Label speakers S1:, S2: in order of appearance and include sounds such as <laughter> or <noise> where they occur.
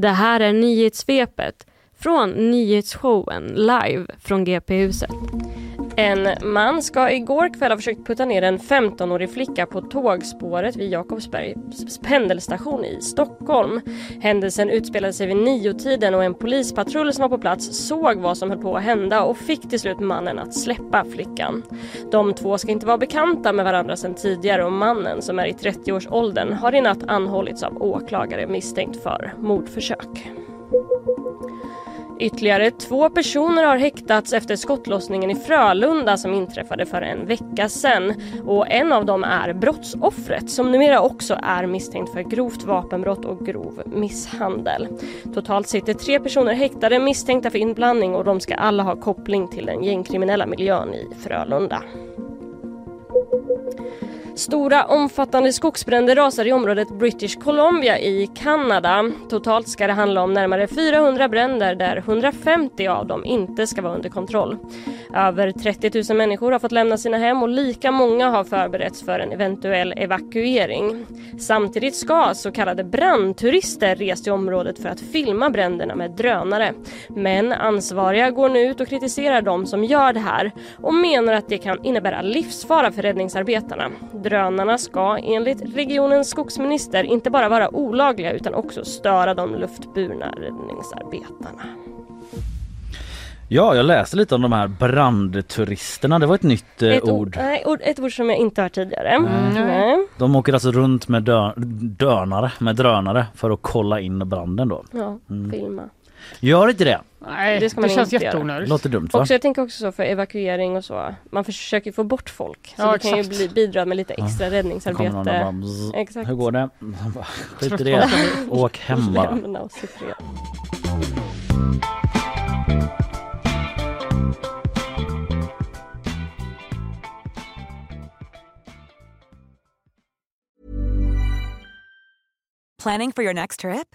S1: Det här är nyhetssvepet från nyhetsshowen live från GP-huset. En man ska igår kväll ha försökt putta ner en 15-årig flicka på tågspåret vid Jakobsbergs pendelstation i Stockholm. Händelsen utspelade sig vid niotiden och en polispatrull som var på plats såg vad som höll på att hända och fick till slut mannen att släppa flickan. De två ska inte vara bekanta med varandra sedan tidigare och mannen som är i 30-årsåldern har i natt anhållits av åklagare misstänkt för mordförsök. Ytterligare två personer har häktats efter skottlossningen i Frölunda som inträffade för en vecka sedan. Och en av dem är brottsoffret som numera också är misstänkt för grovt vapenbrott och grov misshandel. Totalt sitter tre personer häktade misstänkta för inblandning och de ska alla ha koppling till den gängkriminella miljön i Frölunda. Stora omfattande skogsbränder rasar i området British Columbia i Kanada. Totalt ska det handla om närmare 400 bränder där 150 av dem inte ska vara under kontroll. Över 30 000 människor har fått lämna sina hem och lika många har förberetts för en eventuell evakuering. Samtidigt ska så kallade brandturister resa i området för att filma bränderna med drönare. Men ansvariga går nu ut och kritiserar de som gör det här och menar att det kan innebära livsfara för räddningsarbetarna. Drönarna ska enligt regionens skogsminister inte bara vara olagliga utan också störa de luftburna räddningsarbetarna.
S2: Ja, jag läste lite om de här brandturisterna. Det var ett nytt eh,
S1: Ett
S2: ord.
S1: Nej, ord, ett ord som jag inte hört tidigare.
S2: Mm.
S1: Nej.
S2: De åker alltså runt med dö dönare, med drönare för att kolla in branden då.
S1: Ja,
S2: Mm.
S1: filma.
S2: Gör inte det?
S3: Nej,
S1: Det
S3: det,
S1: ska man
S3: känns
S1: inte göra.
S3: jätteonödigt.
S2: Låter dumt va?
S1: Också, jag tänker också så för evakuering och så. Man försöker få bort folk. Så
S3: Ja,
S1: det kan ju
S3: exakt.
S1: bli, bidra med lite extra
S2: någon och
S1: räddningsarbete.
S2: bara, bzz,
S1: Exakt.
S2: Hur går det? <laughs> Skit i det. Åk hem bara.
S1: Lämna oss i fred.
S4: Planning for your next trip?